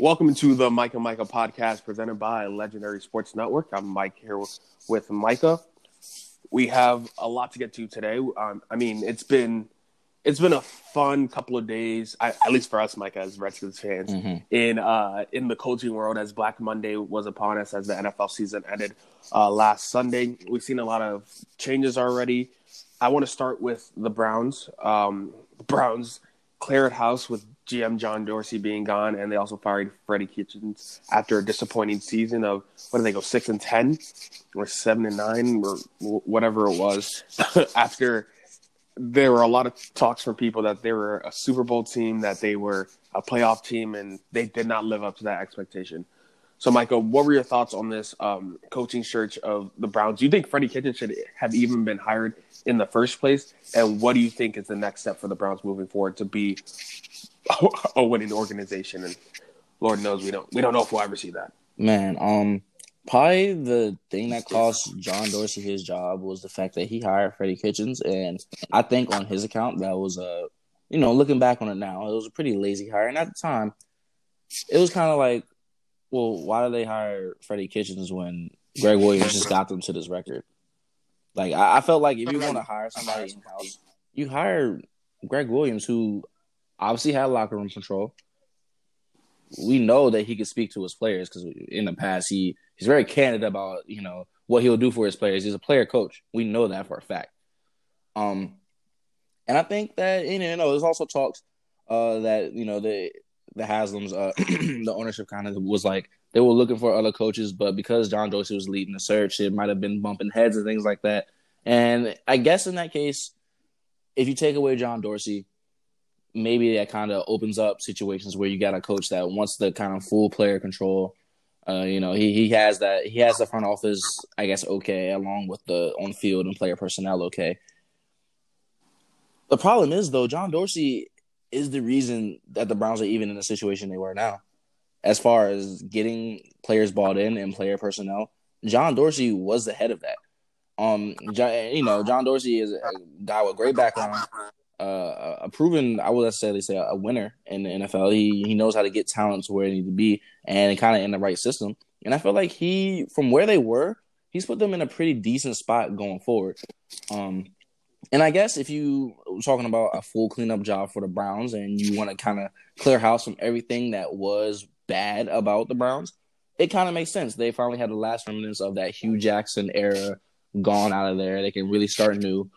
Welcome to the Mike and Micah podcast presented by Legendary Sports Network. I'm Mike here with Micah. We have a lot to get to today. Um, I mean, it's been it's been a fun couple of days, I, at least for us, Micah, as Redskins fans, mm-hmm. in uh, in the coaching world. As Black Monday was upon us, as the NFL season ended uh, last Sunday, we've seen a lot of changes already. I want to start with the Browns. Um, Browns cleared house with GM John Dorsey being gone, and they also fired Freddie Kitchens after a disappointing season of what did they go six and ten or seven and nine or whatever it was. after there were a lot of talks from people that they were a Super Bowl team, that they were a playoff team, and they did not live up to that expectation. So, Michael, what were your thoughts on this um, coaching search of the Browns? Do you think Freddie Kitchens should have even been hired in the first place? And what do you think is the next step for the Browns moving forward to be a winning organization? And Lord knows we don't we don't know if we'll ever see that. Man, um, probably the thing that cost John Dorsey his job was the fact that he hired Freddie Kitchens, and I think on his account that was a, you know, looking back on it now, it was a pretty lazy hire, and at the time, it was kind of like well, why did they hire Freddie Kitchens when Gregg Williams just got them to this record? Like, I, I felt like if you want to hire somebody in house, you hire Gregg Williams, who obviously had locker room control. We know that he could speak to his players because in the past he he's very candid about you know what he'll do for his players. He's a player coach. We know that for a fact. Um, and I think that you know there's also talks uh, that you know the the Haslams, uh, the ownership kind of was like they were looking for other coaches, but because John Dorsey was leading the search, it might have been bumping heads and things like that. And I guess in that case, if you take away John Dorsey, maybe that kind of opens up situations where you got a coach that wants the kind of full player control. Uh, you know, he he has that he has the front office, I guess, okay, along with the on field and player personnel, okay. The problem is though, John Dorsey is the reason that the Browns are even in the situation they were now. As far as getting players bought in and player personnel, John Dorsey was the head of that. Um, you know, John Dorsey is a guy with great background, uh, a proven, I would necessarily say, a winner in the NFL. He he knows how to get talent to where it needs to be, and kind of in the right system. And I feel like he, from where they were, he's put them in a pretty decent spot going forward. Um, and I guess if you were talking about a full cleanup job for the Browns and you want to kind of clear house from everything that was bad about the Browns, it kind of makes sense. They finally had the last remnants of that Hue Jackson era gone out of there. They can really start new.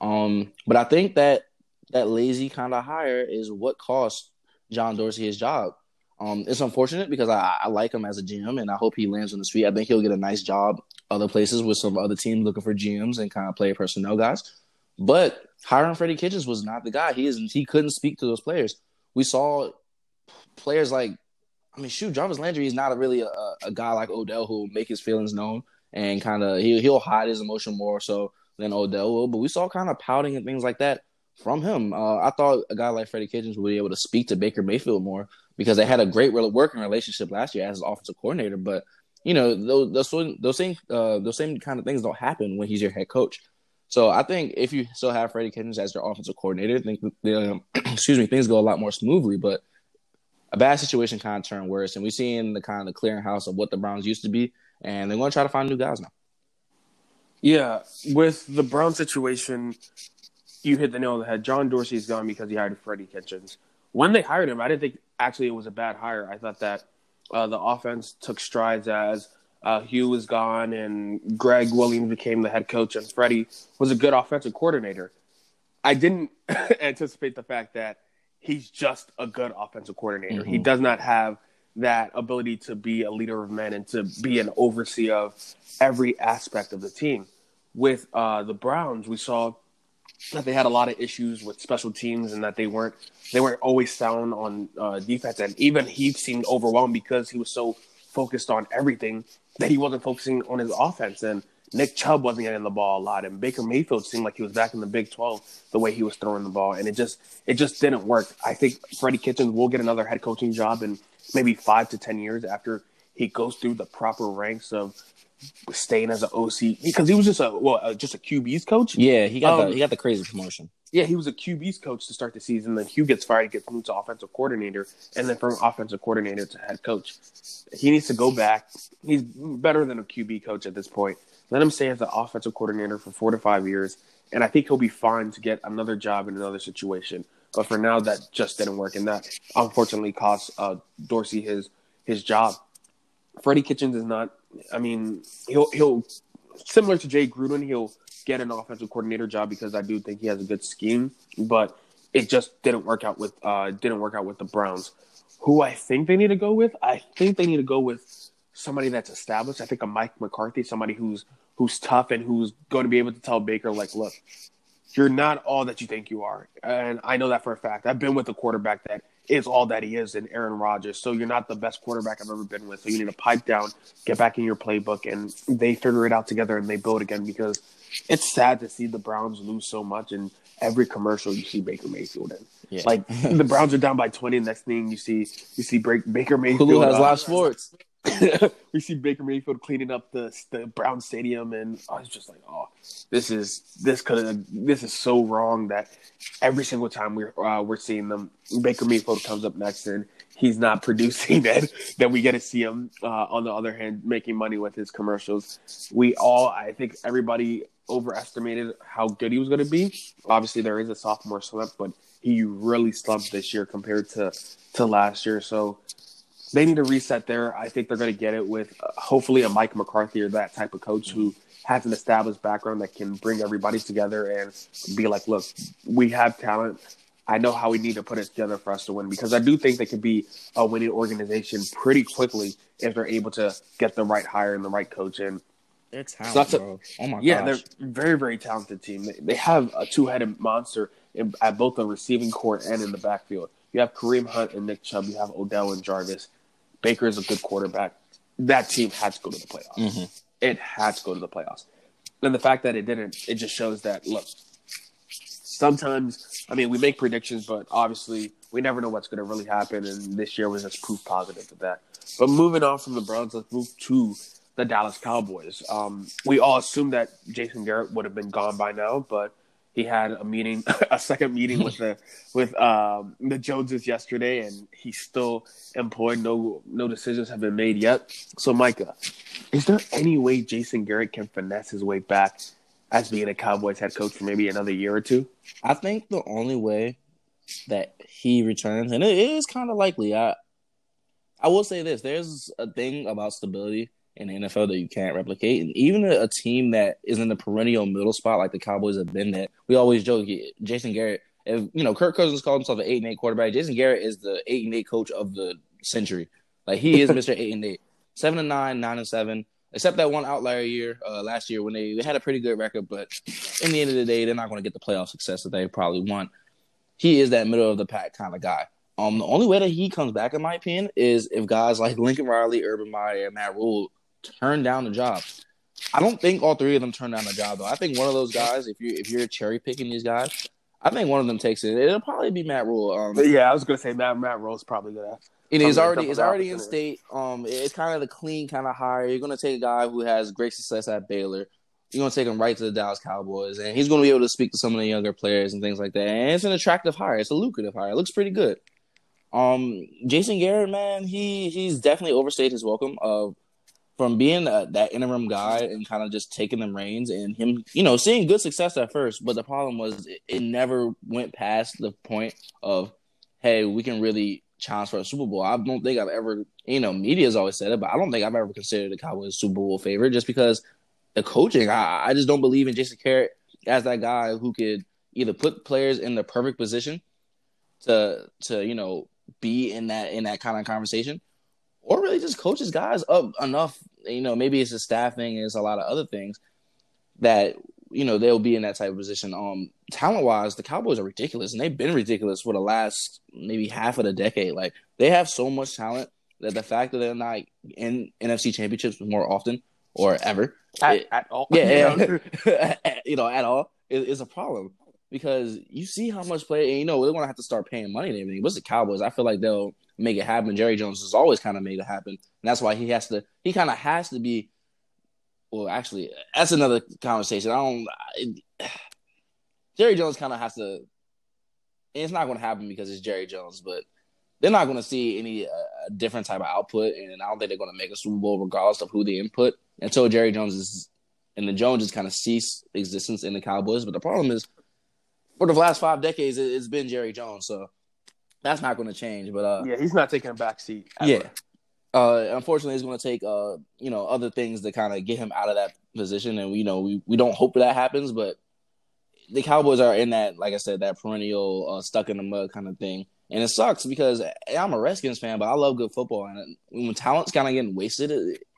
Um, but I think that that lazy kind of hire is what cost John Dorsey his job. Um, it's unfortunate because I, I like him as a GM and I hope he lands on the street. I think he'll get a nice job other places with some other teams looking for GMs and kind of player personnel guys. But hiring Freddie Kitchens was not the guy. He is he couldn't speak to those players. We saw players like I mean, shoot, Jarvis Landry is not a really a, a guy like Odell who will make his feelings known and kind of he he'll hide his emotion more so than Odell will. But we saw kind of pouting and things like that from him. Uh, I thought a guy like Freddie Kitchens would be able to speak to Baker Mayfield more because they had a great working relationship last year as his offensive coordinator. But you know those those same uh, those same kind of things don't happen when he's your head coach. So I think if you still have Freddie Kitchens as your offensive coordinator, think um, excuse me, things go a lot more smoothly. But a bad situation kind of turned worse, and we're seeing the kind of clearinghouse of what the Browns used to be, and they're going to try to find new guys now. Yeah, with the Brown situation, you hit the nail on the head. John Dorsey's gone because he hired Freddie Kitchens. When they hired him, I didn't think actually it was a bad hire. I thought that uh, the offense took strides as uh, Hue was gone and Gregg Williams became the head coach, and Freddie was a good offensive coordinator. I didn't anticipate the fact that he's just a good offensive coordinator. Mm-hmm. He does not have that ability to be a leader of men and to be an overseer of every aspect of the team. With uh, the Browns, we saw that they had a lot of issues with special teams and that they weren't they weren't always sound on uh, defense, and even he seemed overwhelmed because he was so focused on everything that he wasn't focusing on his offense. And Nick Chubb wasn't getting the ball a lot, and Baker Mayfield seemed like he was back in the Big Twelve the way he was throwing the ball, and it just it just didn't work. I think Freddie Kitchens will get another head coaching job in maybe five to ten years after he goes through the proper ranks of staying as an OC because he was just a well uh, just a QB's coach. Yeah, he got Um, the he got the crazy promotion. Yeah, he was a QB's coach to start the season. Then Hue gets fired, gets moved to offensive coordinator, and then from offensive coordinator to head coach. He needs to go back. He's better than a QB coach at this point. Let him stay as the offensive coordinator for four to five years, and I think he'll be fine to get another job in another situation. But for now, that just didn't work, and that unfortunately cost uh, Dorsey his his job. Freddie Kitchens is not. I mean, he'll he'll similar to Jay Gruden, he'll get an offensive coordinator job because I do think he has a good scheme, but it just didn't work out with uh didn't work out with the Browns. Who I think they need to go with, I think they need to go with somebody that's established. I think a Mike McCarthy, somebody who's who's tough and who's going to be able to tell Baker like, look, you're not all that you think you are, and I know that for a fact. I've been with a quarterback that is all that he is in Aaron Rodgers. So you're not the best quarterback I've ever been with. So you need to pipe down, get back in your playbook, and they figure it out together and they build again because it's sad to see the Browns lose so much and every commercial you see Baker Mayfield in. Yeah. Like the Browns are down by twenty. Next thing you see, you see break, Baker Mayfield. Hulu has uh, live sports. we see Baker Mayfield cleaning up the the Brown Stadium, and I was just like, oh, this is this could this is so wrong that every single time we're uh, we're seeing them, Baker Mayfield comes up next, and he's not producing that. That we get to see him uh, on the other hand making money with his commercials. We all, I think, everybody overestimated how good he was going to be. Obviously, there is a sophomore slump, but he really slumped this year compared to to last year. So they need to reset there. I think they're going to get it with uh, hopefully a Mike McCarthy or that type of coach who has an established background that can bring everybody together and be like, look, we have talent. I know how we need to put it together for us to win because I do think they could be a winning organization pretty quickly if they're able to get the right hire and the right coach in. They're talented, bro. Oh my Yeah, gosh. they're very, very talented team. They, they have a two-headed monster in, at both the receiving court and in the backfield. You have Kareem Hunt and Nick Chubb. You have Odell and Jarvis. Baker is a good quarterback. That team had to go to the playoffs. Mhm. It had to go to the playoffs. And the fact that it didn't, it just shows that look. Sometimes, I mean, we make predictions, but obviously, we never know what's going to really happen. And this year was just proof positive of that. But moving on from the Browns, let's move to the Dallas Cowboys. Um, we all assumed that Jason Garrett would have been gone by now, but he had a meeting, a second meeting with the with um, the Joneses yesterday, and he's still employed. No no decisions have been made yet. So, Micah, is there any way Jason Garrett can finesse his way back as being a Cowboys head coach for maybe another year or two? I think the only way that he returns, and it is kind of likely. I I will say this: there's a thing about stability in the NFL that you can't replicate, and even a, a team that is in the perennial middle spot like the Cowboys have been, that we always joke, Jason Garrett. If you know, Kirk Cousins called himself an eight and eight quarterback. Jason Garrett is the eight and eight coach of the century. Like he is Mister eight and eight, seven and nine, nine and seven. Except that one outlier year uh, last year when they, they had a pretty good record, but in the end of the day, they're not going to get the playoff success that they probably want. He is that middle of the pack kind of guy. Um, the only way that he comes back, in my opinion, is if guys like Lincoln Riley, Urban Meyer, Matt Rhule turn down the job. I don't think all three of them turn down the job though. I think one of those guys, if you if you're cherry picking these guys, I think one of them takes it. It'll probably be Matt Rhule. Um, Yeah, I was going to say Matt Matt Rhule's probably gonna. it is already it's already in state. Um, it's kind of the clean kind of hire. You're gonna take a guy who has great success at Baylor. You're gonna take him right to the Dallas Cowboys, and he's gonna be able to speak to some of the younger players and things like that. And it's an attractive hire. It's a lucrative hire. It looks pretty good. Um, Jason Garrett, man, he he's definitely overstayed his welcome. Of from being uh that interim guy and kind of just taking the reins and him, you know, seeing good success at first. But the problem was it, it never went past the point of, hey, we can really challenge for a Super Bowl. I don't think I've ever, you know, media's always said it, but I don't think I've ever considered the Cowboys a Super Bowl favorite just because the coaching. I, I just don't believe in Jason Garrett as that guy who could either put players in the perfect position to to you know be in that in that kind of conversation, or really just coaches guys up enough. You know, maybe it's a staff thing, it's a lot of other things that you know they'll be in that type of position. Um, talent wise, the Cowboys are ridiculous, and they've been ridiculous for the last maybe half of the decade. Like they have so much talent that the fact that they're not in NFC championships more often or ever, At, it- at all, yeah, you know? you know, at all is, is a problem because you see how much play, and you know, they're gonna have to start paying money and everything. What's the Cowboys? I feel like they'll make it happen. Jerry Jones has always kind of made it happen, and that's why he has to. He kind of has to be well, actually, that's another conversation. I don't. It, Jerry Jones kind of has to. it's not going to happen because it's Jerry Jones, but they're not going to see any uh, different type of output, and I don't think they're going to make a Super Bowl regardless of who they input until Jerry Jones is and the Joneses kind of cease existence in the Cowboys. But the problem is, for the last five decades, it's been Jerry Jones, so that's not going to change. But uh, yeah, he's not taking a back seat. Ever. Yeah, uh, unfortunately, it's going to take uh, you know other things to kind of get him out of that position, and you know we we don't hope that happens, but the Cowboys are in that, like I said, that perennial uh, stuck in the mud kind of thing, and it sucks because I'm a Redskins fan, but I love good football, and when talent's kind of getting wasted,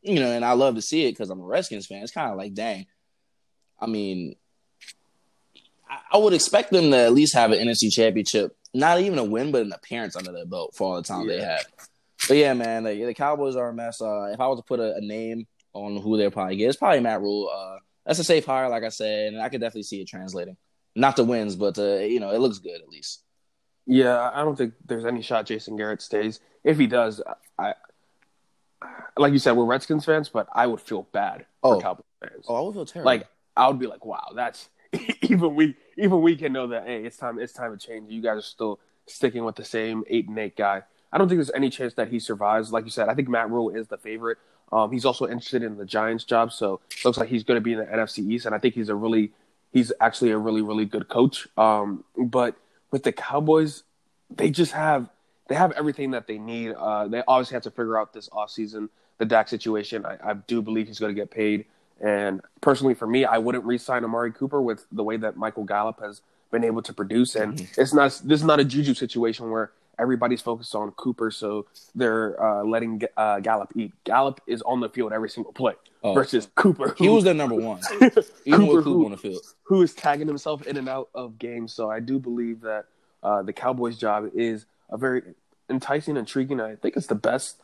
you know, and I love to see it because I'm a Redskins fan. It's kind of like, dang, I mean, I, I would expect them to at least have an NFC Championship, not even a win, but an appearance under their belt for all the time yeah. they have. But yeah, man, the, the Cowboys are a mess. Uh, if I was to put a, a, name on who they'll probably get, it's probably Matt Rhule. Uh, that's a safe hire, like I said, and I could definitely see it translating. Not the wins, but uh, you know, it looks good at least. Yeah, I don't think there's any shot Jason Garrett stays. If he does, I like you said, we're Redskins fans, but I would feel bad oh. for Cowboys fans. Oh, I would feel terrible. Like I would be like, wow, that's even we even we can know that hey, it's time it's time to change. You guys are still sticking with the same eight and eight guy. I don't think there's any chance that he survives. Like you said, I think Matt Rhule is the favorite. Um, he's also interested in the Giants job, so looks like he's going to be in the NFC East, and I think he's a really, he's actually a really, really good coach. Um, but with the Cowboys, they just have they have everything that they need. Uh, they obviously have to figure out this offseason, the Dak situation. I, I do believe he's going to get paid. And personally, for me, I wouldn't re-sign Amari Cooper with the way that Michael Gallup has been able to produce. And mm-hmm. it's not this is not a juju situation where everybody's focused on Cooper, so they're uh, letting uh, Gallup eat. Gallup is on the field every single play oh. versus Cooper. Who, he was their number one, even Cooper, with Cooper who, on the field. Who is tagging himself in and out of games. So I do believe that uh, the Cowboys' job is a very enticing, intriguing. I think it's the best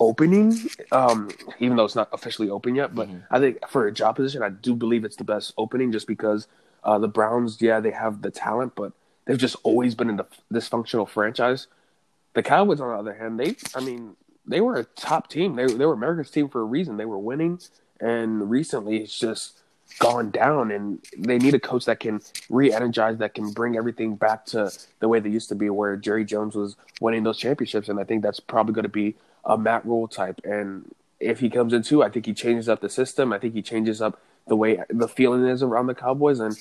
opening, um, even though it's not officially open yet. But mm-hmm. I think for a job position, I do believe it's the best opening just because uh, the Browns, yeah, they have the talent, but they've just always been in a dysfunctional franchise. The Cowboys, on the other hand, they, I mean, they were a top team. They they were America's team for a reason. They were winning, and recently it's just gone down. And they need a coach that can re-energize, that can bring everything back to the way they used to be, where Jerry Jones was winning those championships. And I think that's probably going to be a Matt Rhule type. And if he comes into, I think he changes up the system. I think he changes up the way the feeling is around the Cowboys. And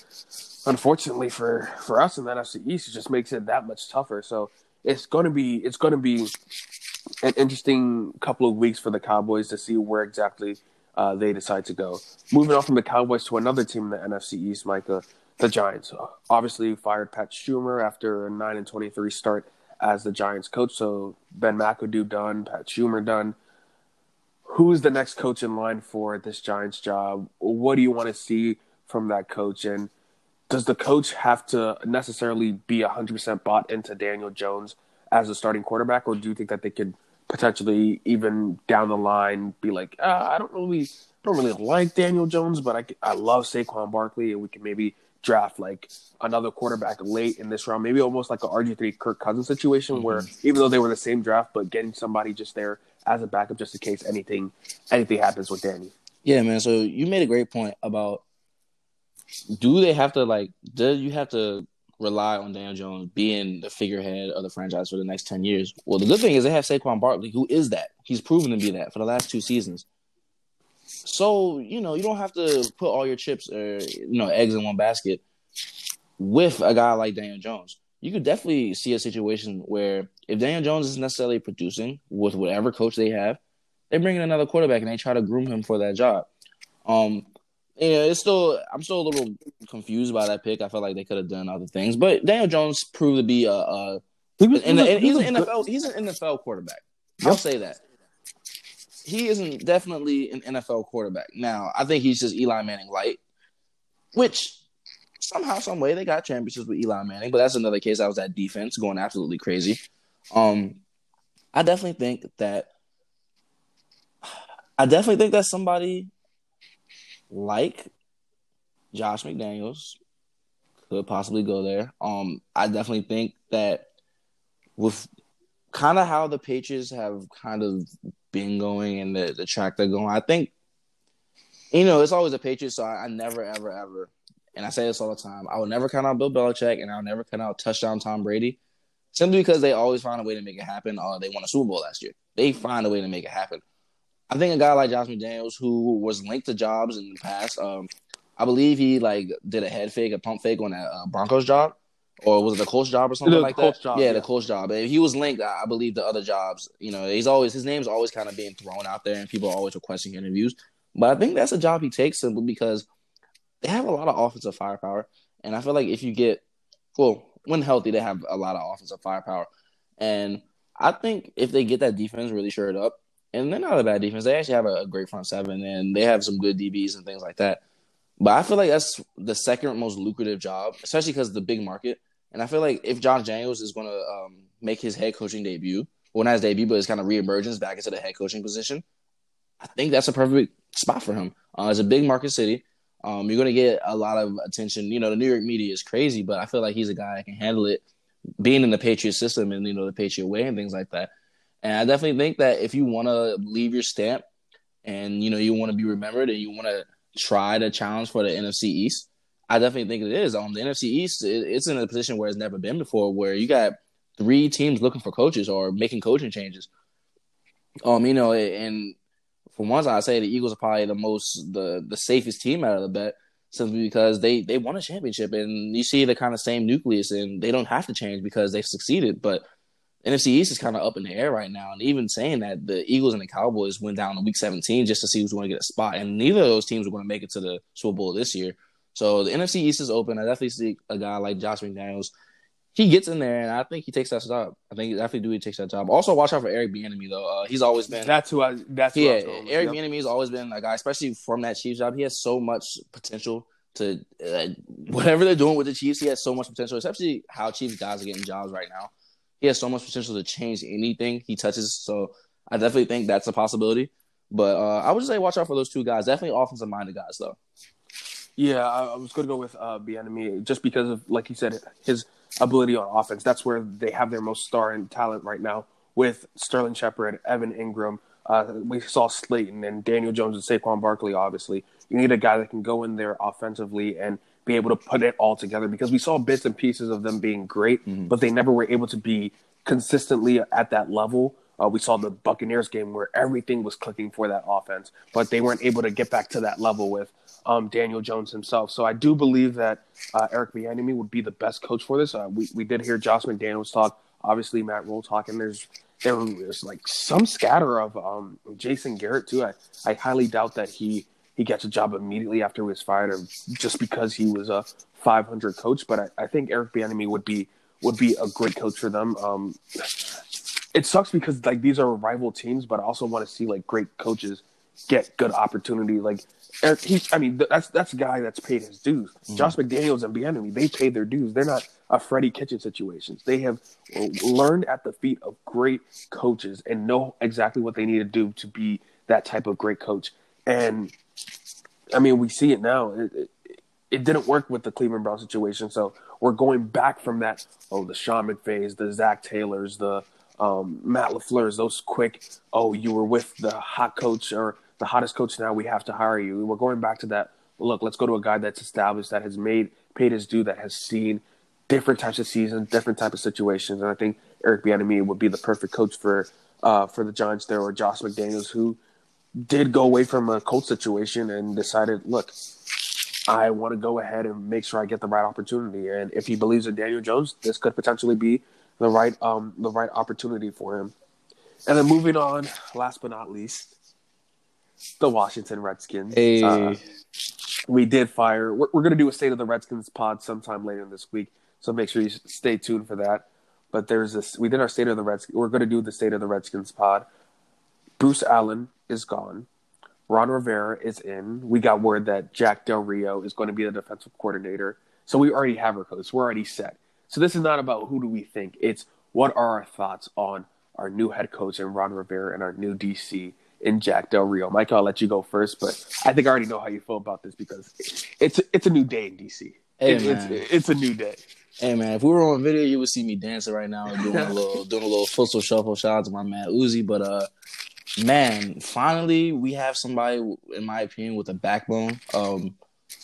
unfortunately for for us in the NFC East, it just makes it that much tougher. So it's to be it's to be an interesting couple of weeks for the Cowboys to see where exactly uh, they decide to go. Moving on from the Cowboys to another team in the NFC East, Micah, the Giants. Obviously, fired Pat Shurmur after a nine and twenty three start as the Giants coach. So Ben McAdoo done, Pat Shurmur done. Who's the next coach in line for this Giants job? What do you want to see from that coach? And does the coach have to necessarily be 100% bought into Daniel Jones as a starting quarterback, or do you think that they could potentially even down the line be like, uh, I don't really, I don't really like Daniel Jones, but I, I love Saquon Barkley, and we can maybe draft like another quarterback late in this round, maybe almost like a RG three Kirk Cousins situation, mm-hmm. where even though they were the same draft, but getting somebody just there as a backup just in case anything anything happens with Danny. Yeah, man. So you made a great point about do they have to like do you have to rely on Daniel Jones being the figurehead of the franchise for the next ten years? Well, the good thing is they have Saquon Barkley, who is that. He's proven to be that for the last two seasons. So you know you don't have to put all your chips or you know eggs in one basket with a guy like Daniel Jones. You could definitely see a situation where if Daniel Jones is necessarily producing with whatever coach they have, they bring in another quarterback and they try to groom him for that job. Um, yeah, it's still I'm still a little confused by that pick. I feel like they could have done other things, but Daniel Jones proved to be a, a he was, in, he he's an NFL he's an NFL quarterback. Yep. I'll say that. He isn't definitely an NFL quarterback. Now, I think he's just Eli Manning light, which somehow, some way, they got championships with Eli Manning. But that's another case. I was that defense going absolutely crazy. Um, I definitely think that I definitely think that somebody like Josh McDaniels could possibly go there. Um, I definitely think that with kind of how the Patriots have kind of been going and the, the track they're going, I think You know, it's always a Patriots, so I, I never, ever, ever, and I say this all the time. I will never count out Bill Belichick, and I'll never count out touchdown Tom Brady, simply because they always find a way to make it happen. Uh, they won a Super Bowl last year. They find a way to make it happen. I think a guy like Josh McDaniels, who was linked to jobs in the past, um, I believe he like did a head fake, a pump fake on a, uh, Broncos job, or was it the coach job or something The like that? job, yeah, yeah. the coach job. And he was linked, I believe, to other jobs. You know, he's always his name's always kind of being thrown out there, and people are always requesting interviews. But I think that's a job he takes simply because they have a lot of offensive firepower, and I feel like if you get well when healthy, they have a lot of offensive firepower, and I think if they get that defense really shored up, and they're not a bad defense, they actually have a, a great front seven, and they have some good DBs and things like that. But I feel like that's the second most lucrative job, especially because the big market. And I feel like if John Daniels is going to um, make his head coaching debut, well, not his debut, but his kind of reemergence back into the head coaching position, I think that's a perfect spot for him. Uh, it's a big market city. Um, you're going to get a lot of attention. You know, the New York media is crazy, but I feel like he's a guy that can handle it, being in the Patriot system and you know the Patriot way and things like that. And I definitely think that if you want to leave your stamp, and you know you want to be remembered, and you want to try to challenge for the NFC East, I definitely think it is. Um, the NFC East, it, it's in a position where it's never been before, where you got three teams looking for coaches or making coaching changes. Um, you know, and from one side, I say the Eagles are probably the most the the safest team out of the bet, simply because they they won a championship, and you see the kind of same nucleus, and they don't have to change because they've succeeded. But NFC East is kind of up in the air right now, and even saying that the Eagles and the Cowboys went down to Week 17 just to see who's going to get a spot, and neither of those teams are going to make it to the Super Bowl this year. So the NFC East is open. I definitely see a guy like Josh McDaniels. He gets in there, and I think he takes that job. I think he definitely do he takes that job. Also, watch out for Eric Bieniemy though. Uh, he's always been That's who I. That's who yeah. Eric Yep. Bieniemy has always been a guy, especially from that Chiefs job. He has so much potential to uh, whatever they're doing with the Chiefs. He has so much potential, especially how Chiefs guys are getting jobs right now. He has so much potential to change anything he touches. So I definitely think that's a possibility. But uh, I would just say watch out for those two guys. Definitely offensive minded guys though. Yeah, I, I was going to go with uh, Bieniemy just because of, like you said, his ability on offense. That's where they have their most star and talent right now with Sterling Shepard, Evan Engram. Uh, we saw Slayton and Daniel Jones and Saquon Barkley. Obviously, you need a guy that can go in there offensively and be able to put it all together because we saw bits and pieces of them being great, but they never were able to be consistently at that level. Uh, we saw the Buccaneers game where everything was clicking for that offense, but they weren't able to get back to that level with um, Daniel Jones himself. So I do believe that uh, Eric Bieniemy would be the best coach for this. Uh, we we did hear Josh McDaniels talk, obviously Matt Rhule talk, and there's there was like some scatter of um, Jason Garrett too. I, I highly doubt that he he gets a job immediately after he was fired, or just because he was a 500 coach. But I, I think Eric Bieniemy would be would be a great coach for them. Um, it sucks because like these are rival teams, but I also want to see like great coaches get good opportunity. Like Eric, he, I mean, that's that's a guy that's paid his dues. Mm-hmm. Josh McDaniels and Bieniemy, they paid their dues. They're not a Freddie Kitchen situations. They have learned at the feet of great coaches and know exactly what they need to do to be that type of great coach. And I mean, we see it now. It, it, it didn't work with the Cleveland Brown situation, so we're going back from that. Oh, the Sean McVays, the Zac Taylors, the um, Matt LaFleur's, those quick. Oh, you were with the hot coach or the hottest coach. Now we have to hire you. We're going back to that. Look, let's go to a guy that's established, that has made paid his due, that has seen different types of seasons, different type of situations. And I think Eric Bieniemy would be the perfect coach for uh, for the Giants there, or Josh McDaniels, who did go away from a Colts situation and decided, look, I want to go ahead and make sure I get the right opportunity. And if he believes in Daniel Jones, this could potentially be the right um the right opportunity for him. And then moving on, last but not least, the Washington Redskins. Hey. Uh, we did fire. We're, we're going to do a state of the Redskins pod sometime later this week, so make sure you stay tuned for that. But there's this. We did our state of the Redskins. We're going to do the state of the Redskins pod. Bruce Allen is gone. Ron Rivera is in. We got word that Jack Del Rio is going to be the defensive coordinator. So we already have our coach. We're already set. So this is not about who do we think. It's what are our thoughts on our new head coach and Ron Rivera and our new DC in Jack Del Rio. Mike, I'll let you go first, but I think I already know how you feel about this because it's it's a new day in DC. Hey, It- man. it's it's a new day. Hey man, if we were on video, you would see me dancing right now and doing a little doing a little footstool shuffle. Shout out to my man Uzi, but uh, man, finally we have somebody, in my opinion, with a backbone. Um,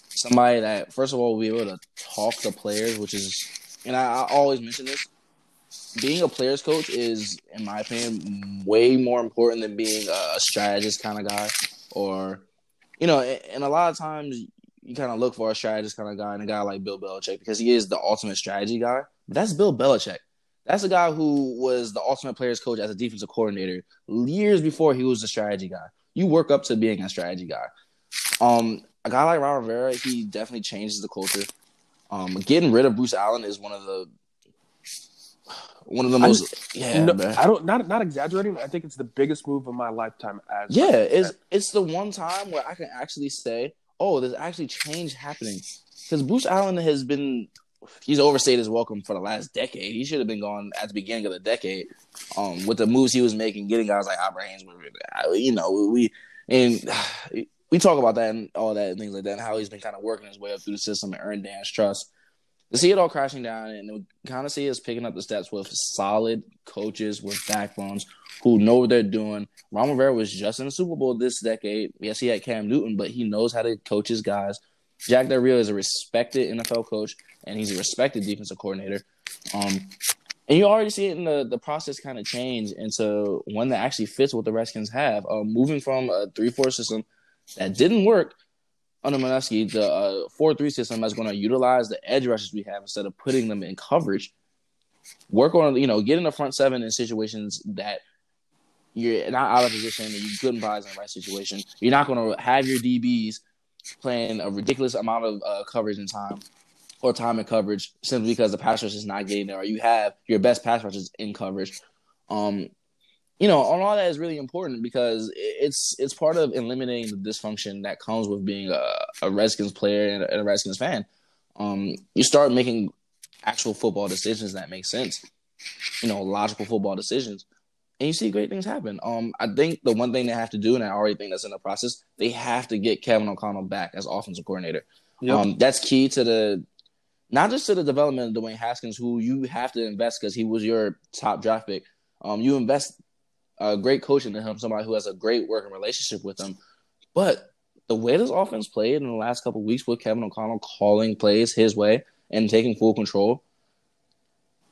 somebody that first of all will be able to talk to players, which is, and I, I always mention this. Being a players coach is, in my opinion, way more important than being a strategist kind of guy, or you know, and a lot of times you kind of look for a strategist kind of guy and a guy like Bill Belichick because he is the ultimate strategy guy. But that's Bill Belichick. That's a guy who was the ultimate players coach as a defensive coordinator years before he was a strategy guy. You work up to being a strategy guy. Um, a guy like Ron Rivera, he definitely changes the culture. Um, getting rid of Bruce Allen is one of the one of the most yeah. No, I don't not not exaggerating. I think it's the biggest move of my lifetime. As yeah, it's it's the one time where I can actually say, oh, there's actually change happening because Bruce Allen has been he's overstayed his welcome for the last decade. He should have been gone at the beginning of the decade. Um, with the moves he was making, getting guys like Albert Haynes, you know, we and we talk about that and all that and things like that, and how he's been kind of working his way up through the system and earned Dan's trust. To see it all crashing down and kind of see us picking up the steps with solid coaches with backbones who know what they're doing. Ron Rivera was just in the Super Bowl this decade. Yes, he had Cam Newton, but he knows how to coach his guys. Jack Del Rio is a respected NFL coach and he's a respected defensive coordinator. Um, and you already see it in the, the process kind of change into one that actually fits what the Redskins have. Uh, moving from a 3 4 system that didn't work under Manusky, the uh, 4 3 system that's going to utilize the edge rushes we have instead of putting them in coverage. Work on, you know, get in the front seven in situations that you're not out of position and you couldn't buy in the right situation. You're not going to have your DBs playing a ridiculous amount of uh, coverage and time or time in coverage simply because the pass rush is not getting there, or you have your best pass rushes in coverage. Um, you know, on all that is really important because it's it's part of eliminating the dysfunction that comes with being a, a Redskins player and a, and a Redskins fan. Um, you start making actual football decisions that make sense. You know, logical football decisions, and you see great things happen. Um, I think the one thing they have to do, and I already think that's in the process, they have to get Kevin O'Connell back as offensive coordinator. Yep. Um, that's key to the not just to the development of Dwayne Haskins, who you have to invest because he was your top draft pick. Um, you invest a great coach into him, somebody who has a great working relationship with him. But the way this offense played in the last couple weeks with Kevin O'Connell calling plays his way and taking full control,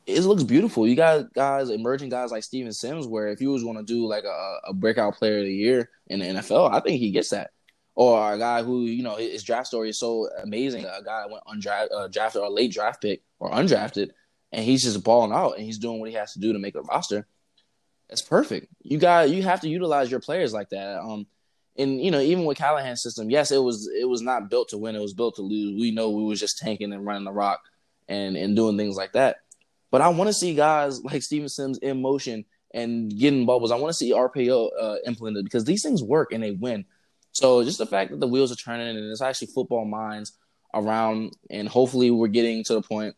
it looks beautiful. You got guys, emerging guys like Steven Sims, where if he was going to do like a, a breakout player of the year in the NFL, I think he gets that or a guy who you know his draft story is so amazing. A guy went undrafted, uh, drafted or late draft pick or undrafted, and he's just balling out and he's doing what he has to do to make a roster. That's perfect. You got you have to utilize your players like that. Um, and you know even with Callahan's system, yes, it was it was not built to win. It was built to lose. We know we was just tanking and running the rock and and doing things like that. But I want to see guys like Steven Sims in motion and getting bubbles. I want to see RPO uh, implemented because these things work and they win. So just the fact that the wheels are turning and there's actually football minds around, and hopefully we're getting to the point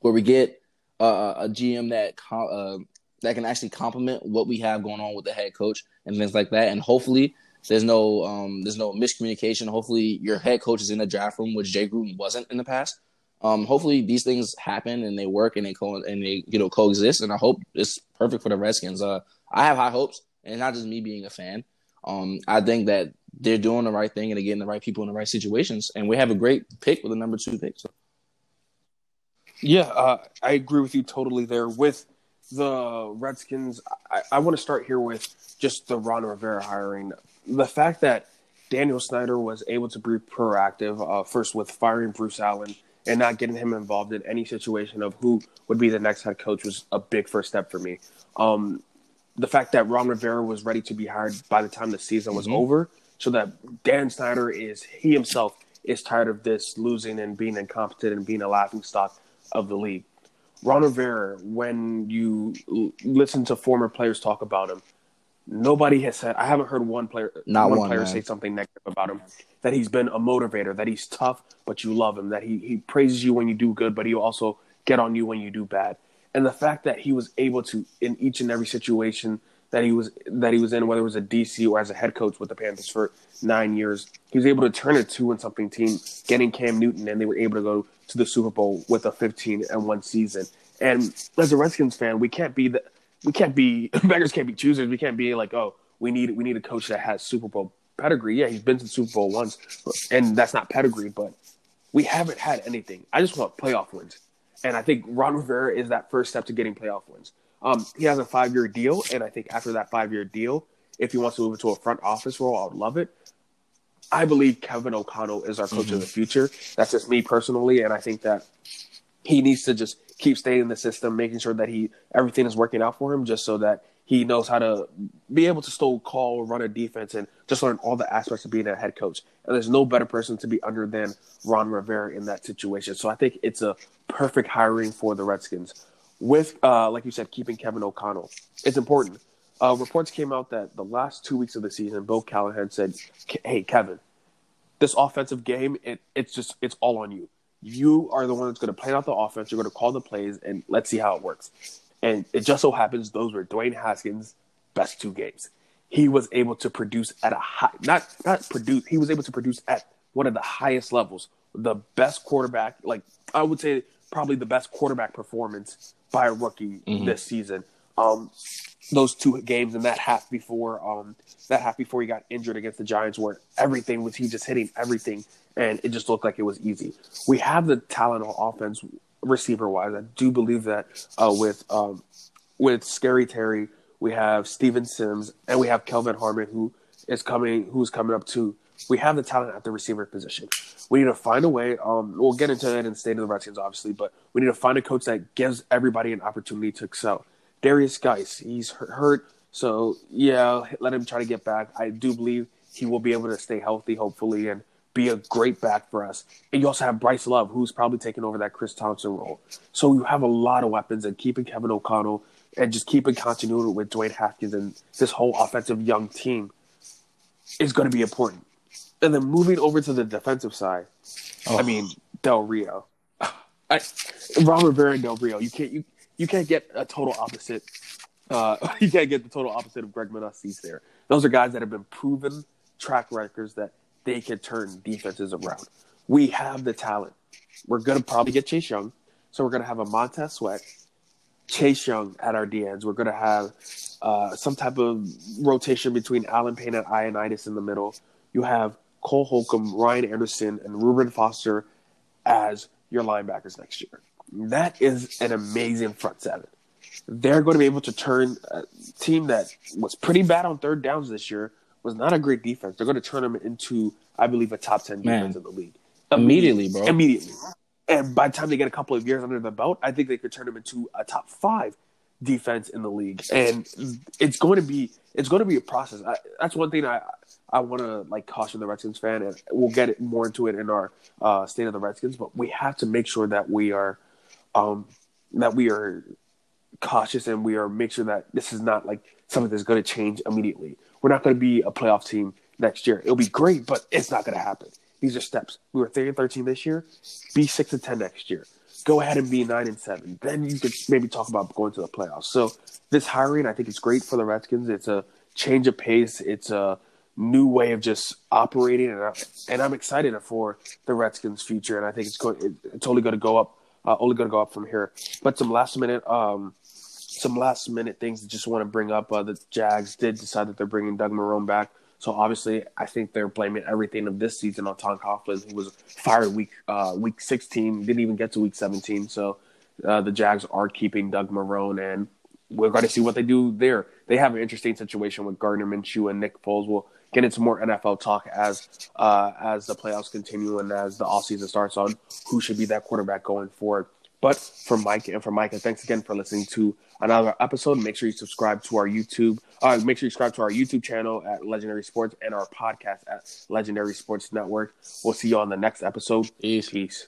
where we get uh, a GM that uh, that can actually complement what we have going on with the head coach and things like that. And hopefully there's no um, there's no miscommunication. Hopefully your head coach is in the draft room, which Jay Gruden wasn't in the past. Um, hopefully these things happen and they work and they co- and they you know coexist. And I hope it's perfect for the Redskins. Uh, I have high hopes, and not just me being a fan. Um, I think that they're doing the right thing and they're getting the right people in the right situations. And we have a great pick with a number two pick. So. Yeah, uh, I agree with you totally there. With the Redskins, I, I want to start here with just the Ron Rivera hiring. The fact that Daniel Snyder was able to be proactive, uh, first with firing Bruce Allen and not getting him involved in any situation of who would be the next head coach was a big first step for me. Um, the fact that Ron Rivera was ready to be hired by the time the season was mm-hmm. over so that Dan Snyder is he himself is tired of this losing and being incompetent and being a laughing stock of the league. Ron Rivera, when you listen to former players talk about him, nobody has said I haven't heard one player not one, one player man. say something negative about him. That he's been a motivator, that he's tough, but you love him, that he, he praises you when you do good, but he also get on you when you do bad. And the fact that he was able to in each and every situation that he was that he was in, whether it was a DC or as a head coach with the Panthers for nine years. He was able to turn a two and something team, getting Cam Newton, and they were able to go to the Super Bowl with a 15 and one season. And as a Redskins fan, we can't be the we can't be beggars can't be choosers. We can't be like, oh, we need we need a coach that has Super Bowl pedigree. Yeah, he's been to Super Bowl once, and that's not pedigree, but we haven't had anything. I just want playoff wins, and I think Ron Rivera is that first step to getting playoff wins. Um, he has a five year deal, and I think after that five year deal, if he wants to move into a front office role, I would love it. I believe Kevin O'Connell is our coach Mm-hmm. of the future. That's just me personally, and I think that he needs to just keep staying in the system, making sure that he everything is working out for him, just so that he knows how to be able to still call, run a defense, and just learn all the aspects of being a head coach. And there's no better person to be under than Ron Rivera in that situation. So I think it's a perfect hiring for the Redskins. With, uh, like you said, keeping Kevin O'Connell, it's important. Uh, reports came out that the last two weeks of the season, Bill Callahan said, "Hey, Kevin, this offensive game, it, it's just it's all on you. You are the one that's going to plan out the offense. You're going to call the plays, and let's see how it works. And it just so happens those were Dwayne Haskins' best two games. He was able to produce at a high, not not produce. He was able to produce at one of the highest levels. The best quarterback, like I would say, probably the best quarterback performance by a rookie this season. Um, those two games and that half before um that half before he got injured against the Giants where everything was he just hitting everything and it just looked like it was easy. We have the talent on offense receiver wise. I do believe that uh, with um with Scary Terry, we have Steven Sims and we have Kelvin Harmon who is coming who's coming up too. We have the talent at the receiver position. We need to find a way. Um, we'll get into it in the state of the Redskins, obviously, but we need to find a coach that gives everybody an opportunity to excel. Derrius Guice, he's hurt, so yeah, let him try to get back. I do believe he will be able to stay healthy, hopefully, and be a great back for us. And you also have Bryce Love, who's probably taking over that Chris Thompson role. So you have a lot of weapons, and keeping Kevin O'Connell and just keeping continuity with Dwayne Haskins and this whole offensive young team is going to be important. And then moving over to the defensive side, I mean Del Rio, I, Ron Rivera and Del Rio. You can't you you can't get a total opposite. Uh, you can't get the total opposite of Greg Manusky there. Those are guys that have been proven track records that they can turn defenses around. We have the talent. We're gonna probably get Chase Young, so we're gonna have a Montez Sweat, Chase Young at our DNs. We're gonna have uh, some type of rotation between Alan Payne and Ioannidis in the middle. You have Cole Holcomb, Ryan Anderson, and Reuben Foster as your linebackers next year. That is an amazing front seven. They're going to be able to turn a team that was pretty bad on third downs this year, was not a great defense. They're going to turn them into, I believe, a top 10 Man. defense in the league. Immediately, bro. Immediately. And by the time they get a couple of years under the belt, I think they could turn them into a top five defense in the league. And it's going to be it's going to be a process. I, that's one thing I I want to like caution the Redskins fan, and we'll get it more into it in our uh, state of the Redskins. But we have to make sure that we are um, that we are cautious and we are make sure that this is not like something that's going to change immediately. We're not going to be a playoff team next year. It'll be great, but it's not going to happen. These are steps. We were three and thirteen this year. Be six and ten next year. Go ahead and be nine and seven. Then you could maybe talk about going to the playoffs. So this hiring, I think, is great for the Redskins. It's a change of pace. It's a new way of just operating, and, I, and I'm excited for the Redskins' future. And I think it's going, it, it's only going to go up, uh, only going to go up from here. But some last minute, um, some last minute things that just want to bring up. Uh, the Jags did decide that they're bringing Doug Marrone back. So obviously, I think they're blaming everything of this season on Tom Coughlin, who was fired week uh, week 16, didn't even get to week 17. So uh, the Jags are keeping Doug Marrone, and we're going to see what they do there. They have an interesting situation with Gardner Minshew and Nick Foles. We'll get into more NFL talk as uh, as the playoffs continue and as the offseason starts on who should be that quarterback going forward. But for Mike and for Micah, thanks again for listening to another episode. Make sure you subscribe to our YouTube. Uh, make sure you subscribe to our YouTube channel at Legendary Sports and our podcast at Legendary Sports Network. We'll see you on the next episode. Peace. Peace.